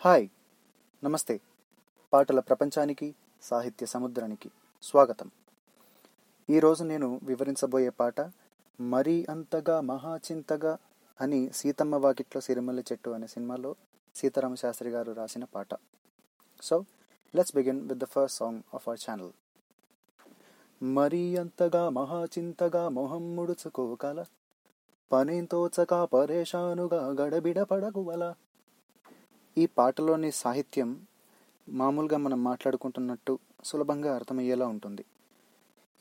Hi నమస్తే. పాటల ప్రపంచానికి సాహిత్య సముద్రానికి స్వాగతం. ఈరోజు నేను వివరించబోయే పాట మరీ అంతగా మహాచింతగా అని సీతమ్మ వాకిట్లో సిరిమల్లి చెట్టు అనే సినిమాలో సీతారామ శాస్త్రి గారు రాసిన పాట. So let's begin with the first song of our channel మరీ అంతగా మహాచింతగా మొహం ముడుచుకోగల పనేం తోచక పరేషానుగా గడబిడ పడకువల ఈ పాటలోని సాహిత్యం మామూలుగా మనం మాట్లాడుకుంటున్నట్టు సులభంగా అర్థమయ్యేలా ఉంటుంది.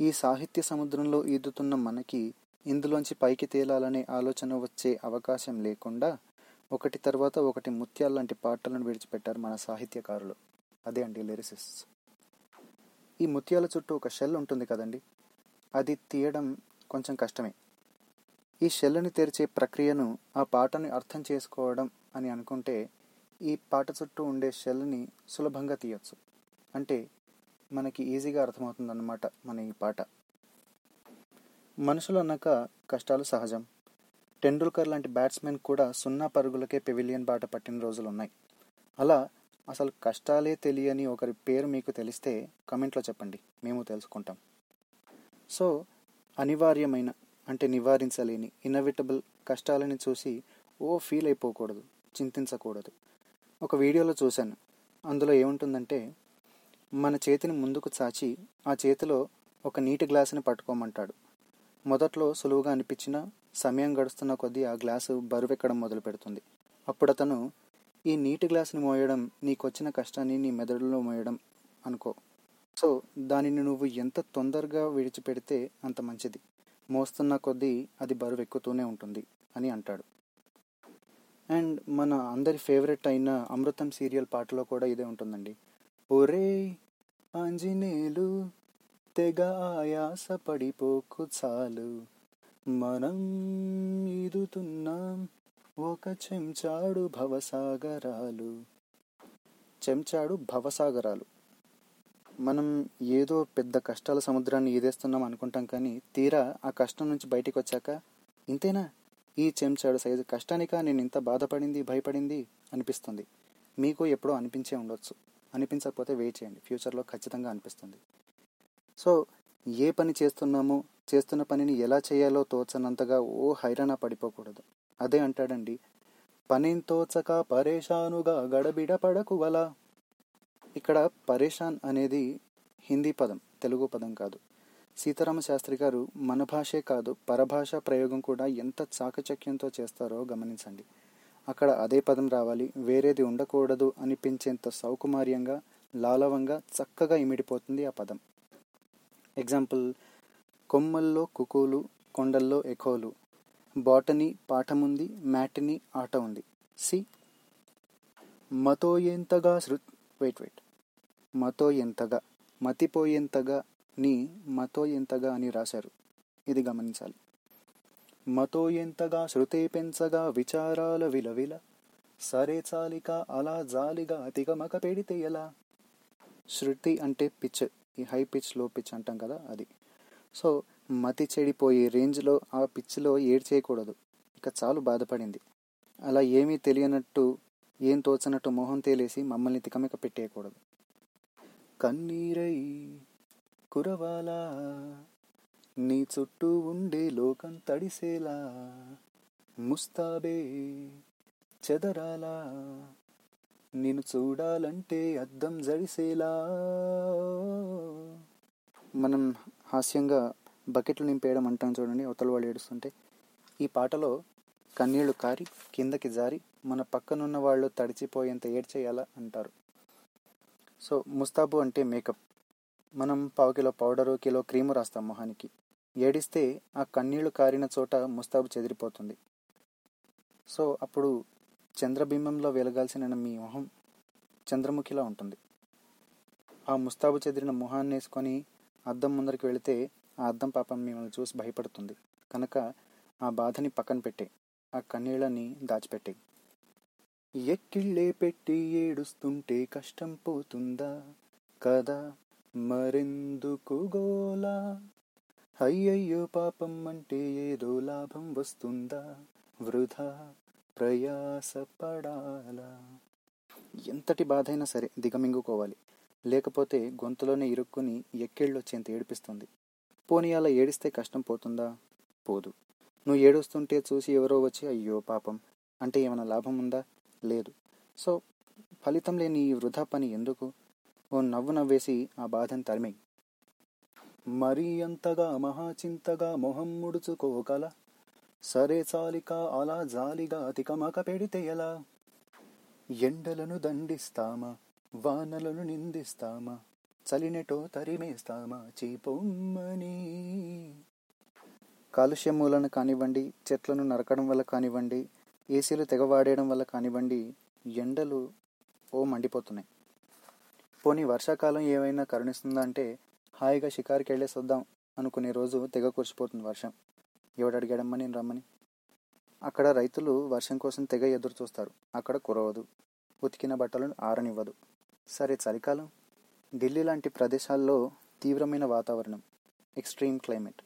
ఈ సాహిత్య సముద్రంలో ఈదుతున్న మనకి ఇందులోంచి పైకి తేలాలనే ఆలోచన వచ్చే అవకాశం లేకుండా ఒకటి తర్వాత ఒకటి ముత్యాల లాంటి పాటలను విడిచిపెట్టారు మన సాహిత్యకారులు. అదే అండి లిరిసిస్. ఈ ముత్యాల చుట్టూ ఒక షెల్ ఉంటుంది కదండి. అది తీయడం కొంచెం కష్టమే. ఈ షెల్ని తెరిచే ప్రక్రియను ఆ పాటని అర్థం చేసుకోవడం అని అనుకుంటే ఈ పాట చుట్టూ ఉండే షెల్ని సులభంగా తీయొచ్చు. అంటే మనకి ఈజీగా అర్థమవుతుందన్నమాట మన ఈ పాట. మనుషులు అన్నాక కష్టాలు సహజం. టెండూల్కర్ లాంటి బ్యాట్స్మెన్ కూడా సున్నా పరుగులకే పెవిలియన్ బాట పట్టిన రోజులు ఉన్నాయి అలా అసలు కష్టాలే తెలియని ఒకరి పేరు మీకు తెలిస్తే కమెంట్లో చెప్పండి మేము తెలుసుకుంటాం. సో అనివార్యమైన అంటే నివారించలేని ఇన్నవిటబుల్ కష్టాలని చూసి ఓ ఫీల్ అయిపోకూడదు చింతించకూడదు. ఒక వీడియోలో చూశాను. అందులో ఏముంటుందంటే మన చేతిని ముందుకు చాచి ఆ చేతిలో ఒక నీటి గ్లాసుని పట్టుకోమంటాడు. మొదట్లో సులువుగా అనిపించిన సమయం గడుస్తున్న కొద్దీ ఆ గ్లాసు బరువెక్కడం మొదలు పెడుతుంది. అప్పుడు అతను ఈ నీటి గ్లాసుని మోయడం నీకొచ్చిన కష్టాన్ని నీ మెదడులో మోయడం అనుకో. సో దానిని నువ్వు ఎంత తొందరగా విడిచిపెడితే అంత మంచిది. మోస్తున్న కొద్దీ అది బరువెక్కుతూనే ఉంటుంది అని అంటాడు. అండ్ మన అందరి ఫేవరెట్ అయిన అమృతం సీరియల్ పాటలో కూడా ఇదే ఉంటుందండి. ఒరే ఆంజనేయులు తెగ ఆయాస పడిపోకు చాలు. మనం ఈదుతున్నాం ఒక చెంచాడు భవసాగరాలు. చెంచాడు భవసాగరాలు. మనం ఏదో పెద్ద కష్టాల సముద్రాన్ని ఈదేస్తున్నాం అనుకుంటాం కానీ తీరా ఆ కష్టం నుంచి బయటికి వచ్చాక ఇంతేనా? ఈ చెంచాడు సైజు కష్టానికా నేను ఇంత బాధపడింది భయపడింది అనిపిస్తుంది. మీకు ఎప్పుడో అనిపించే ఉండొచ్చు. అనిపించకపోతే వెయిట్ చేయండి. ఫ్యూచర్లో ఖచ్చితంగా అనిపిస్తుంది. సో ఏ పని చేస్తున్నామో చేస్తున్న పనిని ఎలా చేయాలో తోచనంతగా ఓ హైరాణ పడిపోకూడదు. అదే అంటాడండి పనిని తోచక పరేషానుగా గడబిడ పడకువలా? ఇక్కడ పరేషాన్ అనేది హిందీ పదం తెలుగు పదం కాదు. సీతారామ శాస్త్రి గారు మన భాషే కాదు పరభాష ప్రయోగం కూడా ఎంత చాకచక్యంతో చేస్తారో గమనించండి. అక్కడ అదే పదం రావాలి వేరేది ఉండకూడదు అనిపించేంత సౌకుమార్యంగా లాలవంగా చక్కగా ఇమిడిపోతుంది ఆ పదం. ఎగ్జాంపుల్ కొమ్మల్లో కుకులు కొండల్లో ఎకోలు. బాటనీ పాఠముంది మ్యాటిని ఆట ఉంది. సి. మతో ఎంతగా శృత్ వెయిట్ వెయిట్ మతో ఎంతగా మతిపోయేంతగా నీ మతో ఎంతగా అని రాశారు. ఇది గమనించాలి. మతో ఎంతగా శృతే పెంచగా విచారాల విలవిల సరే చాలిక అలా జాలిగా అతిగమక పెడితే ఎలా? శృతి అంటే పిచ్ ఈ హై పిచ్లో పిచ్ అంటాం కదా అది. సో మతి చెడిపోయే రేంజ్లో ఆ పిచ్లో ఏడ్ చేయకూడదు. ఇక చాలు బాధపడింది. అలా ఏమీ తెలియనట్టు ఏం తోచనట్టు మొహం తేలేసి మమ్మల్ని తికమిక పెట్టేయకూడదు. కన్నీరై కురవాలా నీ చుట్టూ ఉండే లోకం తడిసేలా? ముస్తాబే చెదరాలా? నేను చూడాలంటే అద్దం జడిసేలా? మనం హాస్యంగా బకెట్లు నింపేయడం అంటాం చూడండి అవతల వాళ్ళు ఏడుస్తుంటే. ఈ పాటలో కన్నీళ్ళు కారి కిందకి జారి మన పక్కనున్న వాళ్ళు తడిచిపోయేంత ఏడ్చేయాలా అంటారు. సో ముస్తాబు అంటే మేకప్. మనం పావు కిలో పౌడరు కిలో క్రీము రాస్తాం మొహానికి. ఏడిస్తే ఆ కన్నీళ్ళు కారిన చోట ముస్తాబు చెదిరిపోతుంది. సో అప్పుడు చంద్రబింబంలో వెలగాల్సిన మీ మొహం చంద్రముఖిలా ఉంటుంది. ఆ ముస్తాబు చెదిరిన మొహాన్ని వేసుకొని అద్దం ముందరికి వెళితే ఆ అద్దం పాపం మిమ్మల్ని చూసి భయపడుతుంది. కనుక ఆ బాధని పక్కన పెట్టే ఆ కన్నీళ్ళని దాచిపెట్టే. ఎక్కిళ్ళే పెట్టి ఏడుస్తుంటే కష్టం పోతుందా? కదా? మరెందుకు గోలా? అయ్యయ్యో పాపం అంటే ఏదో లాభం వస్తుందా? వృధా ప్రయాసపడాలా? ఎంతటి బాధైనా సరే దిగమింగుకోవాలి. లేకపోతే గొంతులోనే ఇరుక్కుని ఎక్కేళ్ళు వచ్చేంత ఏడిపిస్తుంది. పోనీ అలా ఏడిస్తే కష్టం పోతుందా? పోదు. నువ్వు ఏడుస్తుంటే చూసి ఎవరో వచ్చి అయ్యో పాపం అంటే ఏమైనా లాభం ఉందా? లేదు. సో ఫలితం లేని ఈ వృధా పని ఎందుకు? ఓ నవ్వు నవ్వేసి ఆ బాధను తరిమే మరీ అంతగా మహాచింతగా మొహం ముడుచుకోగల సరే చాలిక అలా జాలిగా అతికమక పెడితే ఎలా? ఎండలను దండిస్తామా? వానలను నిందిస్తామా? చలినెటో తరిమేస్తామా? చీపొమ్మని. కాలుష్యం మూలన కానివ్వండి చెట్లను నరకడం వల్ల కానివ్వండి ఏసీలు తెగవాడేయడం వల్ల కానివ్వండి ఎండలు ఓ మండిపోతున్నాయి. పోనీ వర్షాకాలం ఏమైనా కరుణిస్తుందా అంటే హాయిగా షికారుకి వెళ్ళేసొద్దాం అనుకునే రోజు తెగ కురిసిపోతుంది వర్షం. ఎవడు అడిగాడమ్మా నేను రమ్మని? అక్కడ రైతులు వర్షం కోసం తెగ ఎదురు చూస్తారు. అక్కడ కురవదు. ఉతికిన బట్టలను ఆరనివ్వదు. సరే చలికాలం? ఢిల్లీ లాంటి ప్రదేశాల్లో తీవ్రమైన వాతావరణం. Extreme climate.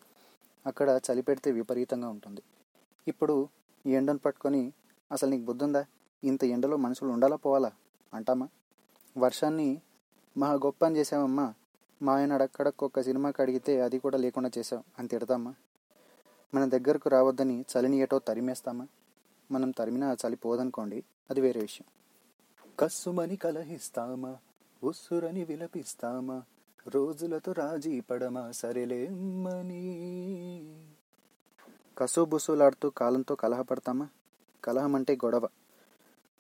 అక్కడ చలి పెడితే విపరీతంగా ఉంటుంది. ఇప్పుడు ఈ ఎండను పట్టుకొని అసలు నీకు బుద్ధుందా? ఇంత ఎండలో మనుషులు ఉండాలా పోవాలా? అంటామా? వర్షాన్ని మహా గొప్ప అని చేసావమ్మా మా ఆయన అడక్కడక్క ఒక సినిమాకి అడిగితే అది కూడా లేకుండా చేసావు అని తిడతామా? మన దగ్గరకు రావద్దని చలిని ఏటో తరిమేస్తామా? మనం తరిమినా చలి పోదనుకోండి అది వేరే విషయం. కస్సుమని కలహిస్తామా? ఉస్సురని విలపిస్తామా? రోజులతో రాజీ పడమా? సరేలేమ్మని కసుబుసులాడుతూ కాలంతో కలహపడతామా? కలహం అంటే గొడవ.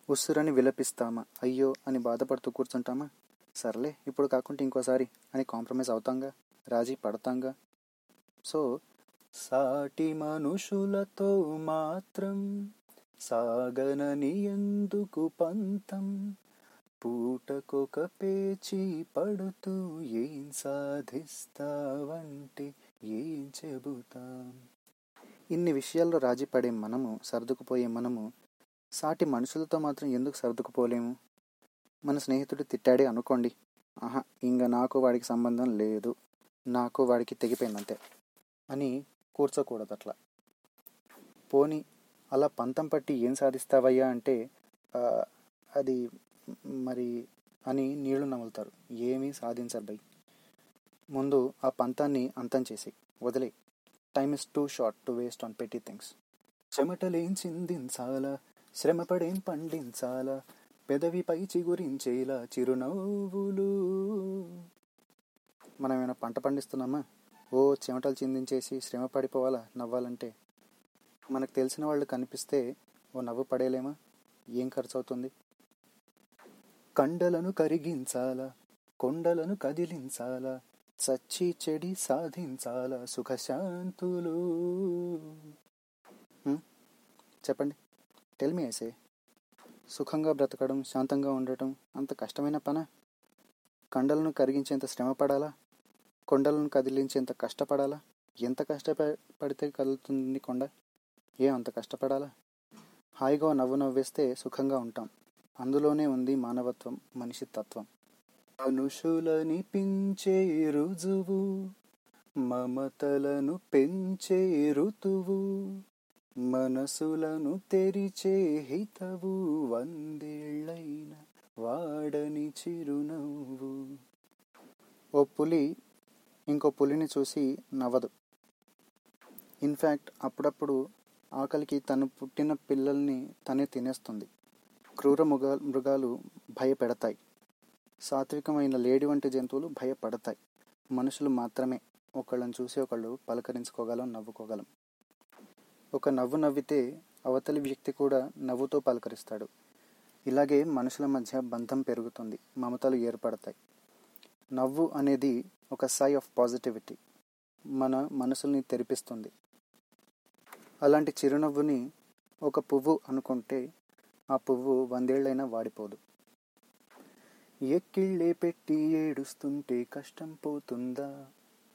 ఉస్సురని విలపిస్తామా? అయ్యో అని బాధపడుతూ కూర్చుంటామా? సర్లే ఇప్పుడు కాకుంటే ఇంకోసారి అని కాంప్రమైజ్ అవుతాంగా రాజీ పడతాంగా. సో సాటి మనుషులతో మాత్రం సాగనని ఎందుకు పంతం. పూటకొక పేచి పడుతూ ఏం సాధిస్తావంటే ఏం చెబుతాం? ఇన్ని విషయాల్లో రాజీ పడే మనము సర్దుకుపోయే మనము సాటి మనుషులతో మాత్రం ఎందుకు సర్దుకుపోలేము? మన స్నేహితుడు తిట్టాడే అనుకోండి. ఆహా ఇంకా నాకు వాడికి సంబంధం లేదు. నాకు వాడికి తెగిపోయిందంతే అని కూర్చోకూడదు అట్లా పోని అలా పంతం పట్టి ఏం సాధిస్తావయ్యా అంటే అది మరి అని నీళ్ళు నములుతారు. ఏమీ సాధించరు బై ముందు ఆ పంతాన్ని అంతం చేసి వదిలే. Time is too short to waste on petty things చెమటలేం చిందించాలా? శ్రమపడేం పండించాలా? పెదవిపై చిగురించేలా చిరునవ్వులు. మనం ఏమైనా పంట పండిస్తున్నామా? ఓ చెమటలు చిందించేసి శ్రమ పడిపోవాలా నవ్వాలంటే? మనకు తెలిసిన వాళ్ళు కనిపిస్తే ఓ నవ్వు పడేలేమా? ఏం ఖర్చు అవుతుంది కండలను కరిగించాలా? కొండలను కదిలించాలా? చచ్చి చెడి సాధించాలా? సుఖశాంతులు. చెప్పండి. టెల్ మీ ఐసే సుఖంగా బ్రతకడం శాంతంగా ఉండటం అంత కష్టమైన పన? కండలను కరిగించేంత శ్రమ పడాలా? కొండలను కదిలించేంత కష్టపడాలా? ఎంత కష్టపడితే కదులుతుంది కొండ? ఏ అంత కష్టపడాలా? హాయిగా నవ్వు నవ్వేస్తే సుఖంగా ఉంటాం. అందులోనే ఉంది మానవత్వం మనిషి తత్వం. మనుషులని పెంచే రుజువు మమతలను పెంచే ఋతువు. మనసులను తెరిచే హితవు వందేళ్ళైన వాడని చిరునవ్వు. ఓ పులి ఇంకో పులిని చూసి నవ్వదు. ఇన్ఫ్యాక్ట్ అప్పుడప్పుడు ఆకలికి తను పుట్టిన పిల్లల్ని తనే తినేస్తుంది. క్రూర మృగా మృగాలు భయపెడతాయి. సాత్వికమైన లేడి వంటి జంతువులు భయపడతాయి. మనుషులు మాత్రమే. ఒకళ్ళని చూసి ఒకళ్ళు పలకరించుకోగలం నవ్వుకోగలం. ఒక నవ్వు నవ్వితే అవతలి వ్యక్తి కూడా నవ్వుతో పలకరిస్తాడు. ఇలాగే మనుషుల మధ్య బంధం పెరుగుతుంది మమతలు ఏర్పడతాయి. నవ్వు అనేది ఒక సై ఆఫ్ పాజిటివిటీ మన మనసుల్ని తెరిపిస్తుంది. అలాంటి చిరునవ్వుని ఒక పువ్వు అనుకుంటే ఆ పువ్వు వందేళ్ళైనా వాడిపోదు. ఎక్కిళ్ళే పెట్టి ఏడుస్తుంటే కష్టం పోతుందా?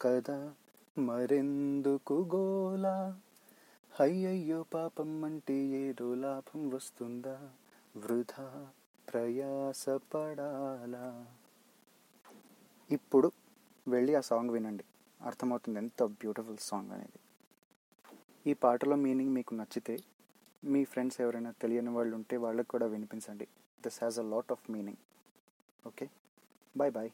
కదా మరెందుకు గోలా? అయ్యయ్యో పాపం అంటే ఏదో లాభం వస్తుందా? వృధా ప్రయాసపడాలా? ఇప్పుడు వెళ్ళి ఆ సాంగ్ వినండి. అర్థమవుతుంది ఎంత బ్యూటిఫుల్ సాంగ్ అనేది. ఈ పాటలో మీనింగ్ మీకు నచ్చితే మీ ఫ్రెండ్స్ ఎవరైనా తెలియని వాళ్ళు ఉంటే వాళ్ళకి కూడా వినిపించండి. This has a lot of meaning okay bye bye